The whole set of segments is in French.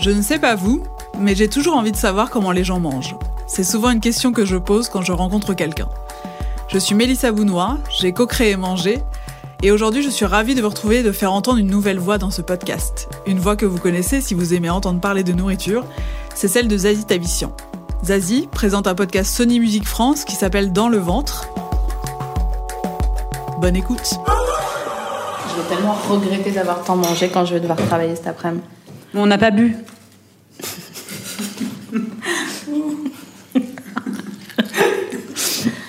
Je ne sais pas vous, mais j'ai toujours envie de savoir comment les gens mangent. C'est souvent une question que je pose quand je rencontre quelqu'un. Je suis Mélissa Bounois, j'ai co-créé Manger, et aujourd'hui je suis ravie de vous retrouver et de faire entendre une nouvelle voix dans ce podcast. Une voix que vous connaissez si vous aimez entendre parler de nourriture, c'est celle de Zazie Tabissian. Zazie présente un podcast Sony Music France qui s'appelle Dans le ventre. Bonne écoute. Je vais tellement regretter d'avoir tant mangé quand je vais devoir travailler cet après-midi. On n'a pas bu.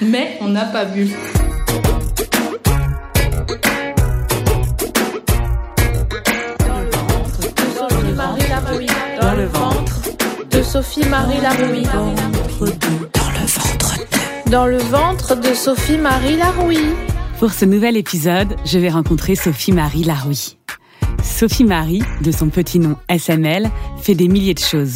Mais on n'a pas bu. Marie. Dans le ventre de Sophie Marie Larouille. Dans le ventre de. Dans le ventre de Sophie Marie Larouille. Pour ce nouvel épisode, je vais rencontrer Sophie-Marie Larouille. Sophie-Marie, de son petit nom SML, fait des milliers de choses.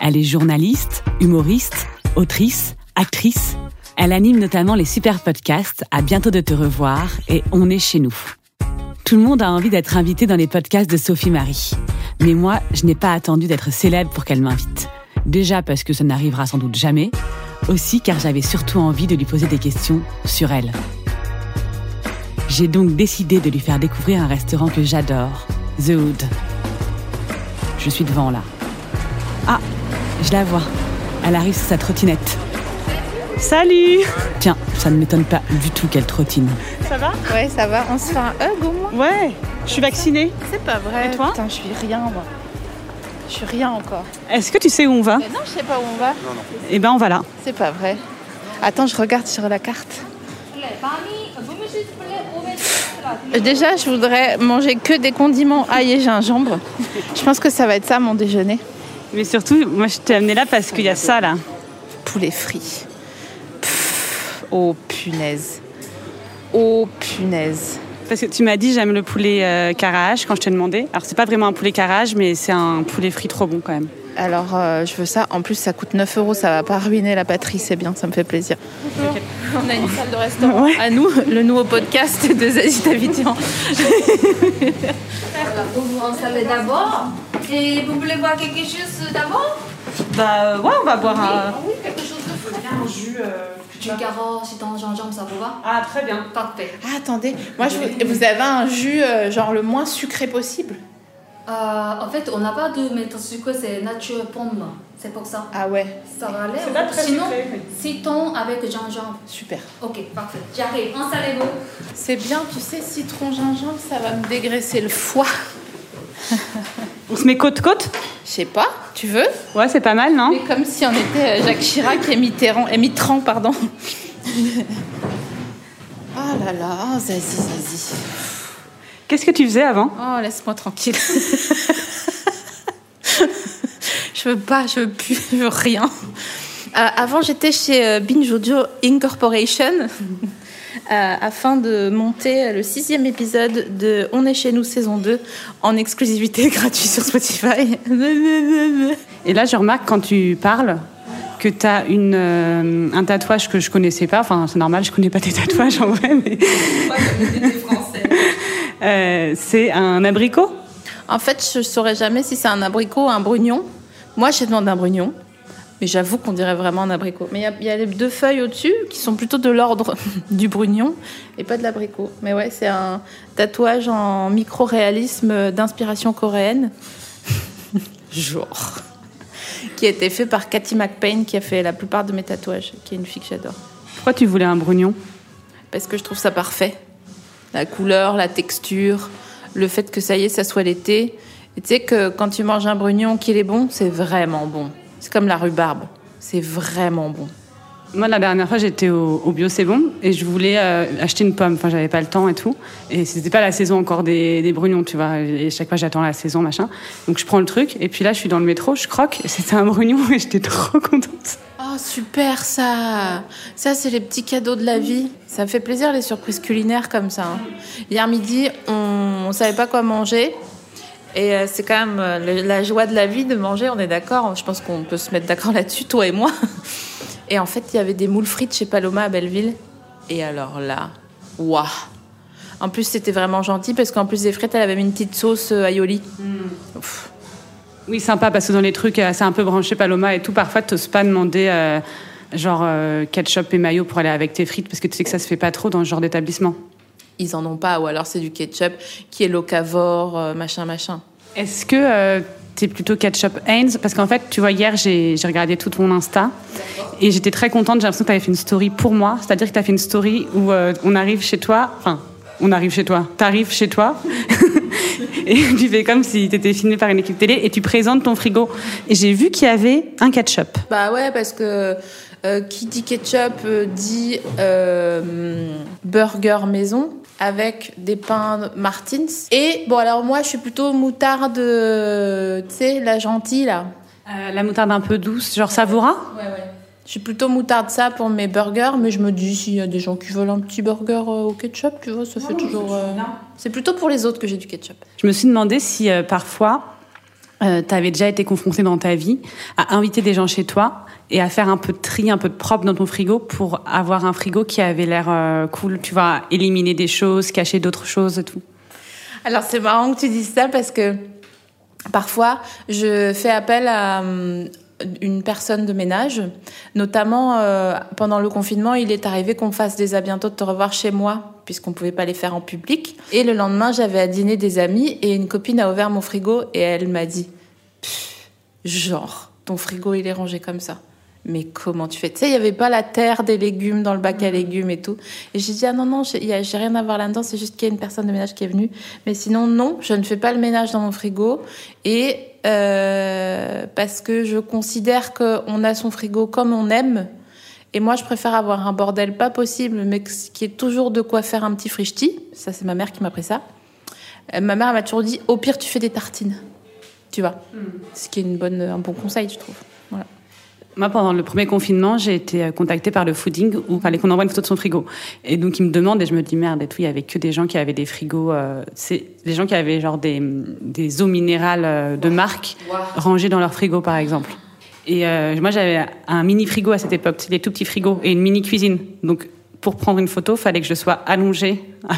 Elle est journaliste, humoriste, autrice, actrice. Elle anime notamment les super podcasts À bientôt de te revoir et On est chez nous. Tout le monde a envie d'être invité dans les podcasts de Sophie-Marie. Mais moi, je n'ai pas attendu d'être célèbre pour qu'elle m'invite. Déjà parce que ça n'arrivera sans doute jamais, aussi car j'avais surtout envie de lui poser des questions sur elle. J'ai donc décidé de lui faire découvrir un restaurant que j'adore, The Hood. Je suis devant là. Ah, je la vois. Elle arrive sur sa trottinette. Salut Tiens, ça ne m'étonne pas du tout qu'elle trottine. Ça va? Ouais, ça va. On se fait un hug au moins? Ouais, je suis vaccinée. C'est pas vrai. Et toi? Putain, je suis rien, moi. Je suis rien encore. Est-ce que tu sais où on va? Mais non, je sais pas où on va. Eh ben, on va là. C'est pas vrai. Attends, je regarde sur la carte. Déjà, je voudrais manger que des condiments ail et gingembre. Je pense que ça va être ça mon déjeuner. Mais surtout, moi, je t'ai amené là parce qu'il y a ça là. Poulet frit. Pff, oh punaise. Oh punaise. Parce que tu m'as dit j'aime le poulet euh, quand je t'ai demandé. Alors c'est pas vraiment un poulet carrage, mais c'est un poulet frit trop bon quand même. Alors, euh, je veux ça. En plus, ça coûte 9 euros. Ça va pas ruiner la patrie. C'est bien, ça me fait plaisir. On a une salle de restaurant à nous, le nouveau podcast de Zazie Tavidian. Vous vous installez d'abord et vous voulez boire quelque chose d'abord Bah ouais, on va boire un. Oui, quelque chose de frais. un jus. Du carotte, c'est en gingembre, ça vous va Ah très bien. Parfait. Ah, attendez. Moi, je veux- vous avez un jus euh, genre le moins sucré possible Euh, en fait, on n'a pas de méthode sucrée, c'est nature pomme. C'est pour ça. Ah ouais, Ça va aller C'est pas très Sinon, citron avec gingembre. super. Ok, parfait. J'arrive. Installez-vous. C'est bien, tu sais, citron gingembre, ça va me dégraisser le foie. On se met côte-côte Je sais pas, tu veux? Ouais, c'est pas mal, non? Mais comme si on était euh, Jacques Chirac et Mitterrand, et Mitterrand, pardon. Ah là là, Zazie, Zazie. Qu'est-ce que tu faisais avant? Oh, laisse-moi tranquille. je veux pas, je veux plus, je veux rien. Euh, avant, j'étais chez euh, Binge Audio Incorporation euh, afin de monter le sixième épisode de On est chez nous saison 2 en exclusivité gratuit sur Spotify. Et là, je remarque quand tu parles que tu as une, euh, un tatouage que je connaissais pas. Enfin, c'est normal, je connais pas tes tatouages en vrai, mais. Euh, c'est un abricot? En fait, je saurais jamais si c'est un abricot ou un brugnon. Moi, j'ai demandé un brugnon. Mais j'avoue qu'on dirait vraiment un abricot. Mais il y a- il y, a les deux feuilles au-dessus qui sont plutôt de l'ordre du brugnon et pas de l'abricot. Mais ouais, c'est un tatouage en micro-réalisme d'inspiration coréenne. Genre. Qui a été fait par Cathy McPain, qui a fait la plupart de mes tatouages, qui est une fille que j'adore. Pourquoi tu voulais un brugnon? Parce que je trouve ça parfait. La couleur, la texture, le fait que ça y est, ça soit l'été. Tu sais que quand tu manges un brugnon qu'il est bon, c'est vraiment bon. C'est comme la rhubarbe. C'est vraiment bon. Moi, la dernière fois, j'étais au, Bio C'est Bon et je voulais euh, acheter une pomme. Enfin, j'avais pas le temps et tout. Et c'était pas la saison encore des, des brugnons, tu vois. Chaque fois, j'attends la saison, machin. Donc, je prends le truc et puis là, je suis dans le métro, je croque c'était un brugnon et j'étais trop contente. Oh, super ça Ça, c'est les petits cadeaux de la vie. Ça me fait plaisir les surprises culinaires comme ça. hein. Hier midi, on, on savait pas quoi manger. Et euh, c'est quand même euh, le- la joie de la vie de manger, on est d'accord. Je pense qu'on peut se mettre d'accord là-dessus, toi et moi. Et en fait, il y avait des moules frites chez Paloma à Belleville. Et alors là, waouh En plus, c'était vraiment gentil parce qu'en plus des frites, elle avait mis une petite sauce euh, aioli. Ouf. Oui, sympa parce que dans les trucs, euh, c'est un peu branché Paloma et tout. Parfois, t'oses pas demander euh, genre euh, ketchup et mayo pour aller avec tes frites parce que tu sais que ça se fait pas trop dans ce genre d'établissement. Ils en ont pas, ou alors c'est du ketchup qui est locavore, euh, machin, machin. Est-ce que euh, t'es plutôt ketchup Heinz? Parce qu'en fait, tu vois, hier, j'ai regardé tout ton Insta et j'étais très contente. J'ai l'impression que t'avais fait une story pour moi. C'est-à-dire que t'as fait une story où euh, on arrive chez toi. Enfin, on arrive chez toi. T'arrives chez toi. et tu fais comme si t'étais filmé par une équipe télé et tu présentes ton frigo. Et j'ai vu qu'il y avait un ketchup. Bah ouais, parce que euh, qui dit ketchup euh, dit euh, burger maison avec des pains Martins. Et bon, alors moi, je suis plutôt moutarde, tu sais, la gentille là. Euh, la moutarde un peu douce, genre savoura? Ouais, ouais. Je suis plutôt moutarde ça pour mes burgers, mais je me dis s'il y a des gens qui veulent un petit burger euh, au ketchup, tu vois, ça fait toujours. euh, C'est plutôt pour les autres que j'ai du ketchup. Je me suis demandé si euh, parfois euh, tu avais déjà été confronté dans ta vie à inviter des gens chez toi et à faire un peu de tri, un peu de propre dans ton frigo pour avoir un frigo qui avait l'air euh, cool, tu vois, éliminer des choses, cacher d'autres choses et tout. Alors c'est marrant que tu dises ça parce que parfois je fais appel à hum, une personne de ménage, notamment euh, pendant le confinement, il est arrivé qu'on fasse des à bientôt de te revoir chez moi puisqu'on pouvait pas les faire en public. Et le lendemain, j'avais à dîner des amis et une copine a ouvert mon frigo et elle m'a dit genre ton frigo il est rangé comme ça. Mais comment tu fais? Tu sais, il y avait pas la terre des légumes dans le bac à légumes et tout. Et j'ai dit ah non non, j'ai rien à voir là-dedans, c'est juste qu'il y a une personne de ménage qui est venue. Mais sinon non, je ne fais pas le ménage dans mon frigo et euh, parce que je considère qu'on a son frigo comme on aime. Et moi, je préfère avoir un bordel pas possible, mais qui est toujours de quoi faire un petit frichti. Ça, c'est ma mère qui m'a appris ça. Euh, ma mère m'a toujours dit, au pire, tu fais des tartines. Tu vois? Ce qui est une bonne, un bon conseil, je trouve. Voilà. Moi, pendant le premier confinement, j'ai été euh, contactée par le fooding où il fallait qu'on envoie une photo de son frigo. Et donc, ils me demandent et je me dis merde et tout, il y avait que des gens qui avaient des frigos, euh, c'est des gens qui avaient genre des, des eaux minérales euh, de marque rangées dans leur frigo, par exemple. Et moi, j'avais un mini frigo à cette époque, c'est des tout petits frigos et une mini cuisine. Donc, pour prendre une photo, fallait que je sois allongée à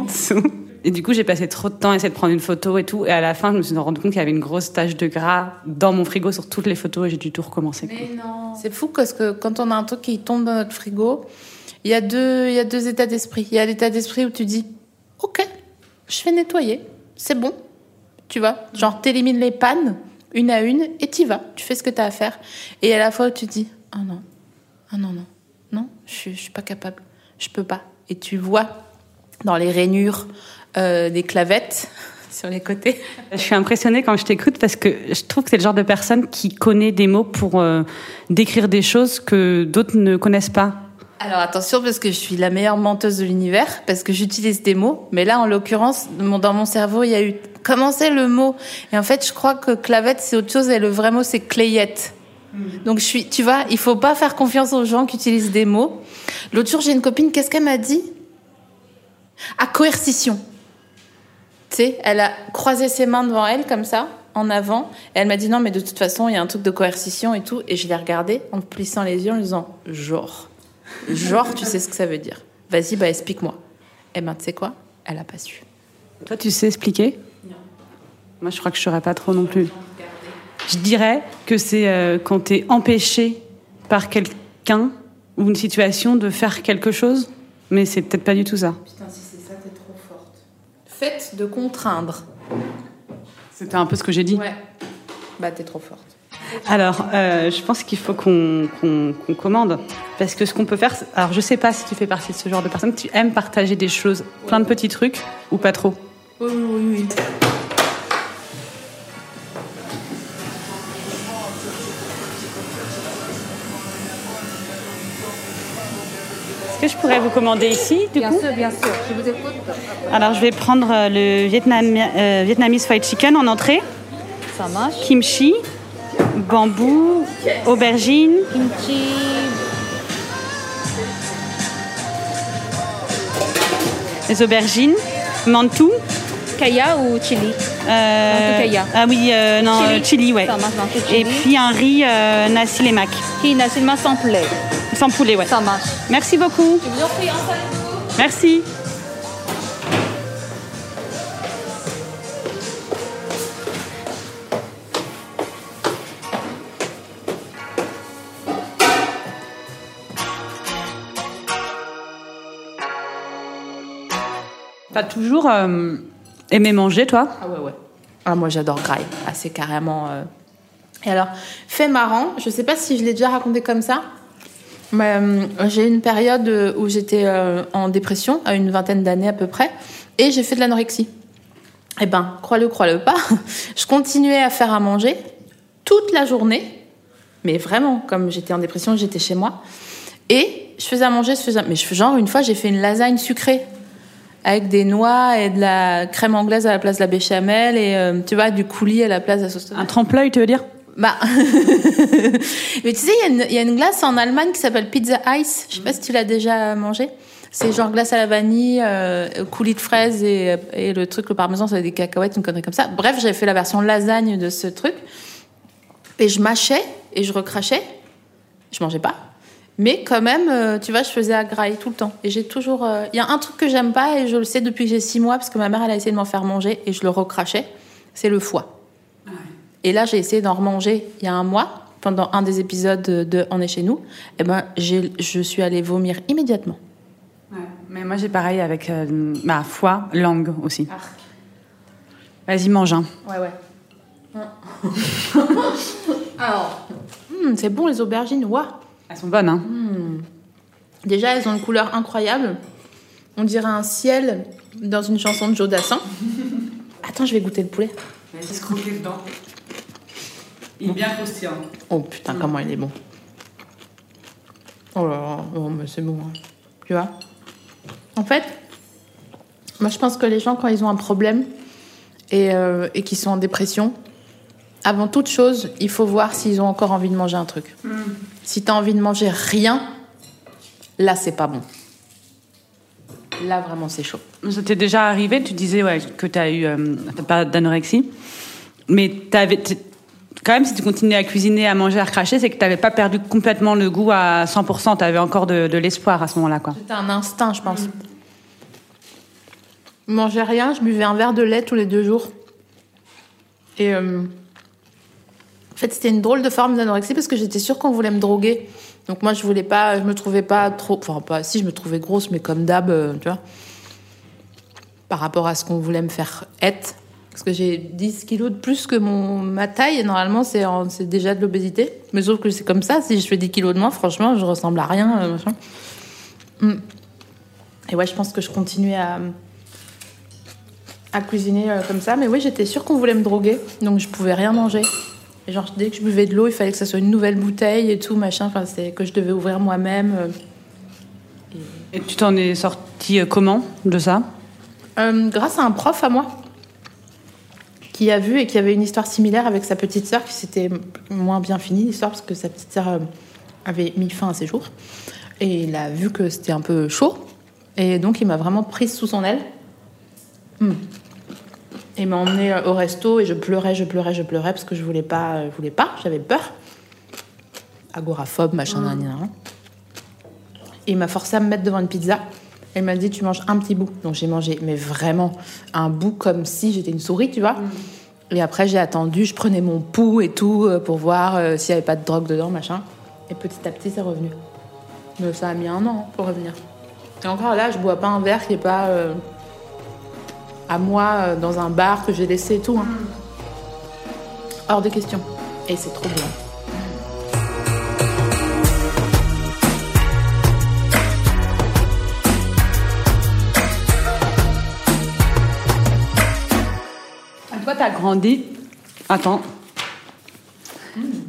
dessous. Et du coup, j'ai passé trop de temps à essayer de prendre une photo et tout. Et à la fin, je me suis rendu compte qu'il y avait une grosse tache de gras dans mon frigo sur toutes les photos et j'ai dû tout recommencer. quoi. C'est fou parce que quand on a un truc qui tombe dans notre frigo, il y a deux, y a deux états d'esprit. Il y a l'état d'esprit où tu dis, ok, je vais nettoyer, c'est bon, tu vois? Genre, t'élimines les pannes une à une et t'y vas, tu fais ce que t'as à faire. Et à la fois où tu dis, ah non, ah non, non, non, je, je suis pas capable, je peux pas. Et tu vois dans les rainures euh, des clavettes sur les côtés. Je suis impressionnée quand je t'écoute parce que je trouve que c'est le genre de personne qui connaît des mots pour euh, décrire des choses que d'autres ne connaissent pas. Alors attention parce que je suis la meilleure menteuse de l'univers parce que j'utilise des mots, mais là en l'occurrence dans mon cerveau il y a eu comment c'est le mot? Et en fait je crois que clavette c'est autre chose et le vrai mot c'est clayette. Donc je suis, tu vois, il faut pas faire confiance aux gens qui utilisent des mots. L'autre jour j'ai une copine, qu'est-ce qu'elle m'a dit? À coercition. Tu sais, elle a croisé ses mains devant elle comme ça, en avant, et elle m'a dit non mais de toute façon il y a un truc de coercition et tout, et je l'ai regardée en plissant les yeux en lui disant genre. Genre, tu sais ce que ça veut dire. Vas-y, bah explique-moi. Eh ben, tu sais quoi? Elle a pas su. Toi, tu sais expliquer? Moi, je crois que je saurais pas trop non plus. Je dirais que c'est euh, quand tu es empêché par quelqu'un ou une situation de faire quelque chose, mais c'est peut-être pas du tout ça. Putain, si c'est ça, t'es trop forte. Fait de contraindre. C'était un peu ce que j'ai dit. Ouais. Bah, t'es trop forte. Alors, euh, je pense qu'il faut qu'on commande. Parce que ce qu'on peut faire, alors je sais pas si tu fais partie de ce genre de personne, tu aimes partager des choses, plein de petits trucs, ou pas trop. Oui, oui, oui, que je pourrais vous commander ici, du Bien coup sûr, bien sûr. Je vous écoute. Alors, je vais prendre euh, le Vietnam, euh, Vietnamese fried chicken en entrée, Ça marche. kimchi, bambou, aubergine, Kimchi. les aubergines, mantou. Kaya ou chili? Euh, Mantou kaya. Ah oui, euh, non, Chili. euh, chili, ouais. Ça marche, mantou Et puis un riz nasi lemak, Qui n'a seulement sans poulet. sans poulet, ouais. Ça marche. Merci beaucoup. Je vous en prie, installez-vous. Merci. T'as toujours euh, aimé manger, toi? Ah ouais, ouais. Ah, moi, j'adore graille. Ah, c'est carrément. euh. Et alors, fait marrant, je sais pas si je l'ai déjà raconté comme ça, j'ai eu une période euh, où j'étais euh, en dépression, à une vingtaine d'années à peu près, et j'ai fait de l'anorexie. Eh ben, crois-le, crois-le pas, je continuais à faire à manger toute la journée, mais vraiment, comme j'étais en dépression, j'étais chez moi, et je faisais à manger, je faisais, mais genre une fois, j'ai fait une lasagne sucrée avec des noix et de la crème anglaise à la place de la béchamel et euh, tu vois du coulis à la place de la sauce tomate. Un trempe-l'œil, tu veux dire? Bah, mais tu sais, il y a une- glace en Allemagne qui s'appelle Pizza Ice. Je sais pas si tu l'as déjà mangé. C'est genre glace à la vanille, euh, coulis de fraises et, et le truc, le parmesan, c'est des cacahuètes, une connerie comme ça. Bref, j'avais fait la version lasagne de ce truc. Et je mâchais et je recrachais. Je mangeais pas. Mais quand même, euh, tu vois, je faisais à graille tout le temps. Et j'ai toujours. euh, Il y a un truc que j'aime pas et je le sais depuis que j'ai six mois parce que ma mère, elle a essayé de m'en faire manger et je le recrachais. C'est le foie. Et là, j'ai essayé d'en remanger il y a un mois, pendant un des épisodes de On est chez nous. Et ben, j'ai- je suis allée vomir immédiatement. Mais moi, j'ai pareil avec euh, ma foie, langue aussi. Vas-y, mange un. Ouais, ouais. Alors, hum, c'est bon les aubergines, waouh. Elles sont bonnes, hein Déjà, elles ont une couleur incroyable. On dirait un ciel dans une chanson de Joe Dassin. Attends, je vais goûter le poulet. Vas-y, se dedans. Il est bien croustillant. Oh putain, comment il est bon. Oh là là, oh, mais c'est bon. hein. Tu vois En fait, moi je pense que les gens, quand ils ont un problème et, euh, et qu'ils sont en dépression, avant toute chose, il faut voir s'ils ont encore envie de manger un truc. Si tu as envie de manger rien, là c'est pas bon. Là vraiment c'est chaud. Ça t'est déjà arrivé, tu disais ouais, que tu as eu euh, t'as pas d'anorexie, mais t'avais, quand même, si tu continuais à cuisiner, à manger, à recracher, c'est que tu n'avais pas perdu complètement le goût à 100%, tu avais encore de, de l'espoir à ce moment-là. quoi. C'était un instinct, je pense. Je mangeais rien, je buvais un verre de lait tous les deux jours. Et euh, en fait, c'était une drôle de forme d'anorexie parce que j'étais sûre qu'on voulait me droguer. Donc moi, je voulais pas, je me trouvais pas trop, enfin pas, si je me trouvais grosse, mais comme d'hab, euh, tu vois, par rapport à ce qu'on voulait me faire être. Parce que j'ai 10 kilos de plus que mon, ma taille, et normalement, c'est déjà de l'obésité. Mais sauf que c'est comme ça, si je fais 10 kilos de moins, franchement, je ressemble à rien. euh, machin. Et ouais, je pense que je continuais à, à cuisiner euh, comme ça. Mais oui, j'étais sûre qu'on voulait me droguer, donc je pouvais rien manger. Et genre, dès que je buvais de l'eau, il fallait que ça soit une nouvelle bouteille et tout, machin. Enfin, c'est que je devais ouvrir moi-même. euh. Et tu t'en es sorti euh, comment de ça? Euh, grâce à un prof à moi, qui a vu et qui avait une histoire similaire avec sa petite sœur, qui s'était moins bien finie l'histoire, parce que sa petite sœur euh, avait mis fin à ses jours. Et il a vu que c'était un peu chaud. Et donc, il m'a vraiment prise sous son aile. Hmm. Et il m'a emmenée euh, au resto et je pleurais, je pleurais, je pleurais parce que je voulais pas, euh, je voulais pas, j'avais peur. Agoraphobe, machin. Et il m'a forcé à me mettre devant une pizza. Elle m'a dit, tu manges un petit bout. Donc j'ai mangé, mais vraiment, un bout comme si j'étais une souris, tu vois. Et après, j'ai attendu, je prenais mon pouls et tout euh, pour voir euh, s'il n'y avait pas de drogue dedans, machin. Et petit à petit, c'est revenu. Mais ça a mis un an pour revenir. Et encore là, je bois pas un verre qui est pas euh, à moi euh, dans un bar que j'ai laissé et tout. hein. Hors de question. Et c'est trop bon. Toi, tu as grandi. Attends.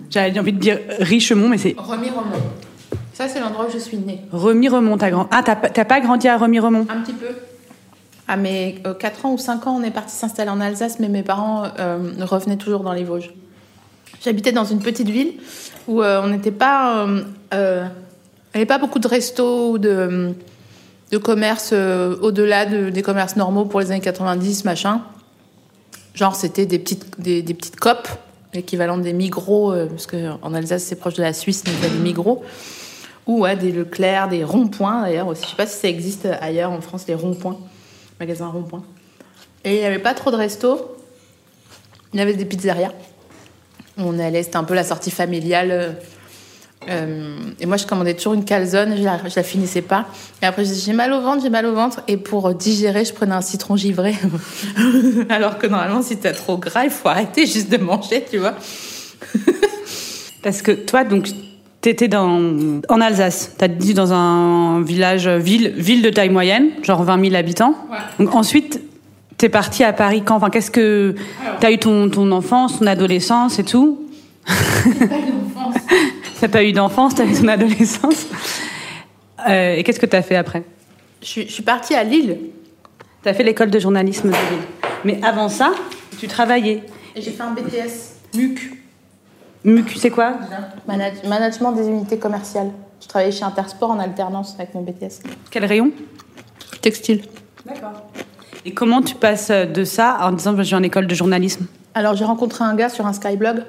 J'avais envie de dire Richemont, mais c'est Remiremont. Ça, c'est l'endroit où je suis née. Remy-Remont, t'as grand... Ah, t'as pas- t'as grandi à Remy-Remont Un petit peu. À mes 4 ans ou 5 ans, on est parti s'installer en Alsace, mais mes parents euh, revenaient toujours dans les Vosges. J'habitais dans une petite ville où euh, on n'était pas. euh, euh, il n'y avait pas beaucoup de restos ou de, de commerces euh, au-delà de- des commerces normaux pour les années 90, machin. Genre, c'était des petites, des, petites copes, l'équivalent des Migros, euh, parce qu'en Alsace, c'est proche de la Suisse, donc des Migros. Ou ouais, des Leclerc, des ronds-points d'ailleurs aussi. Je sais pas si ça existe ailleurs en France, les ronds-points, magasins ronds-points. Et il n'y avait pas trop de restos. Il y avait des pizzerias. On allait, c'était un peu la sortie familiale. Euh, et moi, je commandais toujours une calzone, je la, je la finissais pas. Et après, je j'ai mal au ventre, j'ai mal au ventre. Et pour digérer, je prenais un citron givré. Alors que normalement, si t'as trop gras, il faut arrêter juste de manger, tu vois. Parce que toi, donc, t'étais dans, en Alsace. T'as dit dans un village, ville, ville de taille moyenne, genre 20 000 habitants. Donc ensuite, t'es parti à Paris quand? Enfin, qu'est-ce que. T'as eu ton, ton enfance, ton adolescence et tout? T'as pas eu d'enfance, t'as eu ton adolescence. Euh, et qu'est-ce que t'as fait après? Je suis, je suis partie à Lille. T'as fait l'école de journalisme de Lille. Mais avant ça, tu travaillais. Et j'ai fait un BTS, MUC. MUC, c'est quoi? Manage- management des unités commerciales. Je travaillais chez Intersport en alternance avec mon BTS. Quel rayon? Textile. Et comment tu passes de ça en disant je suis en école de journalisme? Alors j'ai rencontré un gars sur un Skyblog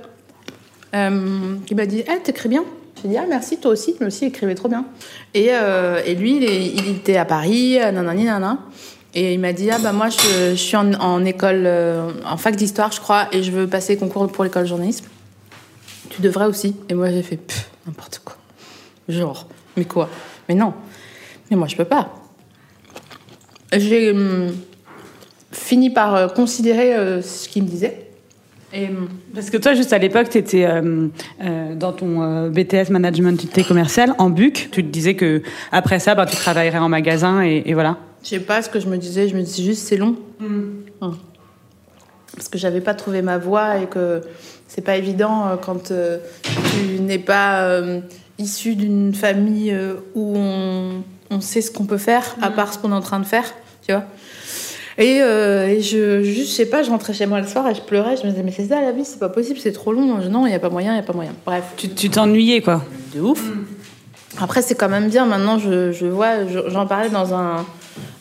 euh, qui m'a dit Eh, t'écris bien J'ai dit Ah, merci, toi aussi. Lui aussi, il écrivait trop bien. Et, euh, et lui, il, il était à Paris, euh, nanani, nanana. Et il m'a dit Ah, bah moi, je, suis en, école, euh, en fac d'histoire, je crois, et je veux passer concours pour l'école journalisme. Tu devrais aussi. Et moi, j'ai fait N'importe quoi. Genre, mais quoi? Mais non. Mais moi, je peux pas. J'ai hum, fini par considérer ce qu'il me disait. Et hum, Parce que toi, juste à l'époque, tu étais dans ton euh, BTS Management Unité Commerciale en BUC. Tu te disais que après ça, bah, tu travaillerais en magasin et, et voilà. je sais pas ce que je me disais, je me disais juste c'est long. Hum. Parce que j'avais pas trouvé ma voie et que c'est pas évident euh, quand euh, tu n'es pas euh, issu d'une famille euh, où on, on sait ce qu'on peut faire à part ce qu'on est en train de faire, tu vois. Et, euh, et je, juste, je sais pas, je rentrais chez moi le soir et je pleurais. Je me disais, mais c'est ça la vie, c'est pas possible, c'est trop long. Je- Non, il y a pas moyen, il y a pas moyen. Bref. Tu t'ennuyais, quoi. de ouf. Après, c'est quand même bien. Maintenant, je, je vois, je- j'en parlais dans un,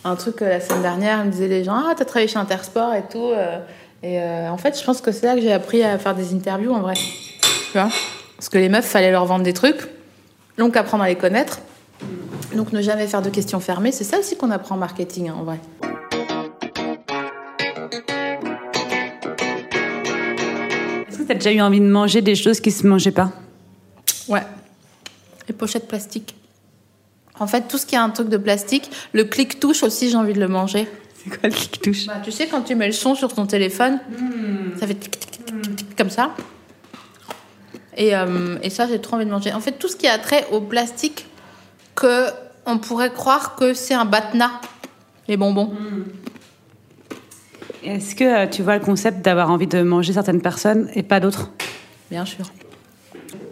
un truc euh, la semaine dernière. Me disaient les gens, ah, t'as travaillé chez Intersport et tout. euh, et en fait, je pense que c'est là que j'ai appris à faire des interviews en vrai. Tu vois? Parce que les meufs, fallait leur vendre des trucs. Donc, apprendre à les connaître. Donc, ne jamais faire de questions fermées. C'est ça aussi qu'on apprend en marketing, hein, en vrai. Est-ce que tu as déjà eu envie de manger des choses qui se mangeaient pas? Ouais. Les pochettes plastiques. En fait, tout ce qui est un truc de plastique, le clic-touche aussi, j'ai envie de le manger. C'est quoi le qui touche Bah, tu sais, quand tu mets le son sur ton téléphone, ça fait tic, tic, tic, tic, tic, comme ça. Et, euh, et ça, j'ai trop envie de manger. En fait, tout ce qui a trait au plastique, que on pourrait croire que c'est un batna, les bonbons. Est-ce que euh, tu vois le concept d'avoir envie de manger certaines personnes et pas d'autres? Bien sûr.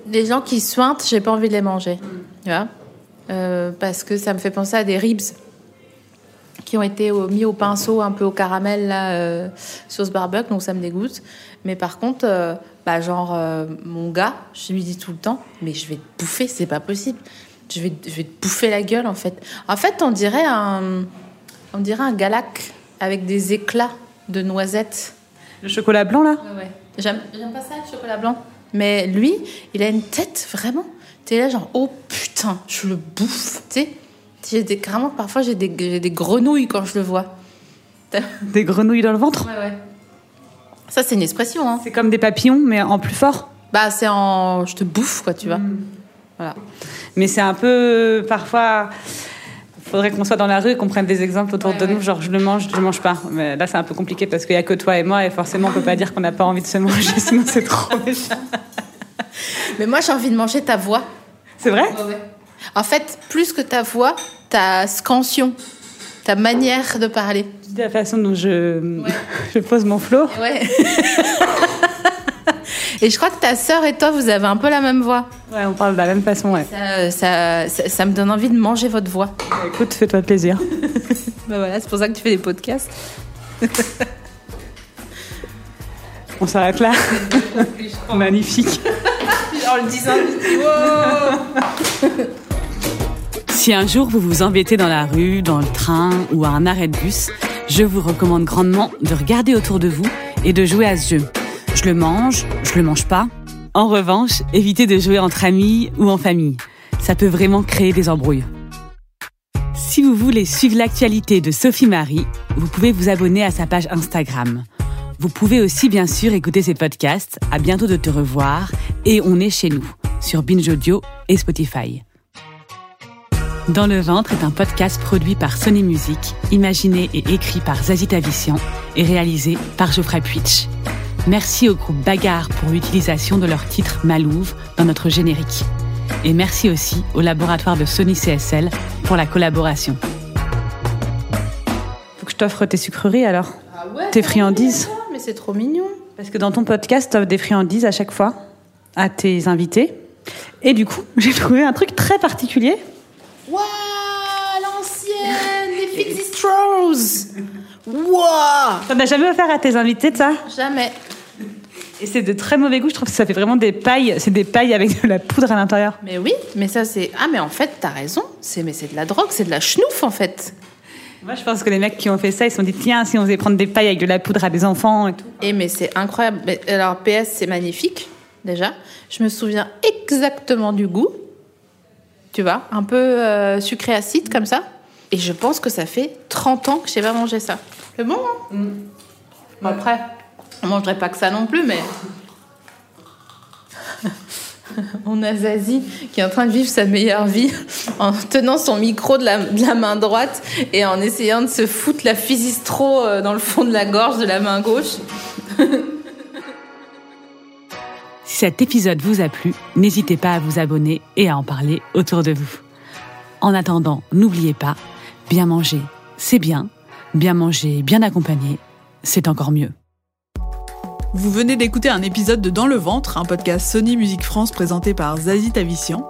Les gens qui suintent, j'ai pas envie de les manger. Tu vois Euh, Parce que ça me fait penser à des ribs qui ont été mis au pinceau, un peu au caramel, là, euh, sauce barbecue, donc ça me dégoûte. Mais par contre, bah, genre, mon gars, je lui dis tout le temps, mais je vais te bouffer, c'est pas possible. Je vais, je vais te bouffer la gueule, en fait. En fait, on dirait un, on dirait un galac avec des éclats de noisettes. Le chocolat blanc, là Ouais, ouais. J'aime, pas ça, le chocolat blanc. Mais lui, il a une tête vraiment. T'es là, genre, oh putain, je le bouffe. Tu sais, j'ai des, carrément, parfois, j'ai des, des grenouilles quand je le vois. Des grenouilles dans le ventre Ouais, ouais. Ça, c'est une expression, hein. C'est comme des papillons, mais en plus fort. Bah, c'est en. Je te bouffe, quoi, tu vois. Voilà. Mais c'est un peu parfois. Faudrait qu'on soit dans la rue et qu'on prenne des exemples autour Ouais, de nous, genre je le mange, je le mange pas. Mais là c'est un peu compliqué parce qu'il y a que toi et moi et forcément on peut pas dire qu'on n'a pas envie de se manger, sinon c'est trop méchant. Mais moi, j'ai envie de manger ta voix. C'est vrai? En fait, plus que ta voix, ta scansion, ta manière de parler. Tu dis la façon dont je, je pose mon flow. Ouais. Et je crois que ta sœur et toi, vous avez un peu la même voix. Ouais, on parle de la même façon, ouais. Ça, ça, ça- ça me donne envie de manger votre voix. Écoute, fais-toi plaisir. Bah voilà, c'est pour ça que tu fais des podcasts. On s'arrête là. Magnifique. En le disant, Si un jour vous vous embêtez dans la rue, dans le train ou à un arrêt de bus, je vous recommande grandement de regarder autour de vous et de jouer à ce jeu. Je le mange, je le mange pas. En revanche, évitez de jouer entre amis ou en famille. Ça peut vraiment créer des embrouilles. Si vous voulez suivre l'actualité de Sophie Marie, vous pouvez vous abonner à sa page Instagram. Vous pouvez aussi bien sûr écouter ses podcasts. À bientôt de te revoir et on est chez nous sur Binge Audio et Spotify. Dans le ventre est un podcast produit par Sony Music, imaginé et écrit par Zazie Tavissian et réalisé par Geoffrey Puitch. Merci au groupe Bagarre pour l'utilisation de leur titre Malouve dans notre générique. Et merci aussi au laboratoire de Sony CSL pour la collaboration. Faut que je t'offre tes sucreries alors Ah ouais Tes friandises Mais c'est trop mignon. Parce que dans ton podcast, t'offres des friandises à chaque fois à tes invités. Et du coup, j'ai trouvé un truc très particulier. Waouh, l'ancienne, les Fixie Waouh T'en as jamais offert à tes invités de ça? Jamais. Et c'est de très mauvais goût, je trouve que ça fait vraiment des pailles. C'est des pailles avec de la poudre à l'intérieur. Mais oui, mais ça c'est... Ah mais en fait, t'as raison. C'est mais c'est de la drogue, c'est de la schnouf en fait. Moi, je pense que les mecs qui ont fait ça, ils se sont dit tiens, si on faisait prendre des pailles avec de la poudre à des enfants et tout. Et mais c'est incroyable. Mais, alors PS, c'est magnifique déjà. Je me souviens exactement du goût. Tu vois, un peu euh, sucré acide comme ça. Et je pense que ça fait 30 ans que j'ai pas mangé ça. C'est bon, hein Bon, après, on mangerait pas que ça non plus, mais. On a Zazie qui est en train de vivre sa meilleure vie en tenant son micro de la, de la main droite et en essayant de se foutre la physistro euh, dans le fond de la gorge de la main gauche. Si cet épisode vous a plu, n'hésitez pas à vous abonner et à en parler autour de vous. En attendant, n'oubliez pas, bien manger, c'est bien. Bien manger, bien accompagné, c'est encore mieux. Vous venez d'écouter un épisode de Dans le ventre, un podcast Sony Musique France présenté par Zazie Tavissian.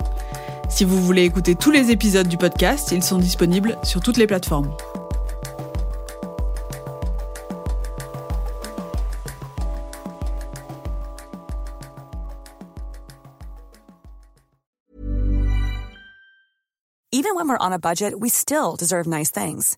Si vous voulez écouter tous les épisodes du podcast, ils sont disponibles sur toutes les plateformes. Even when we're on a budget, we still deserve nice things.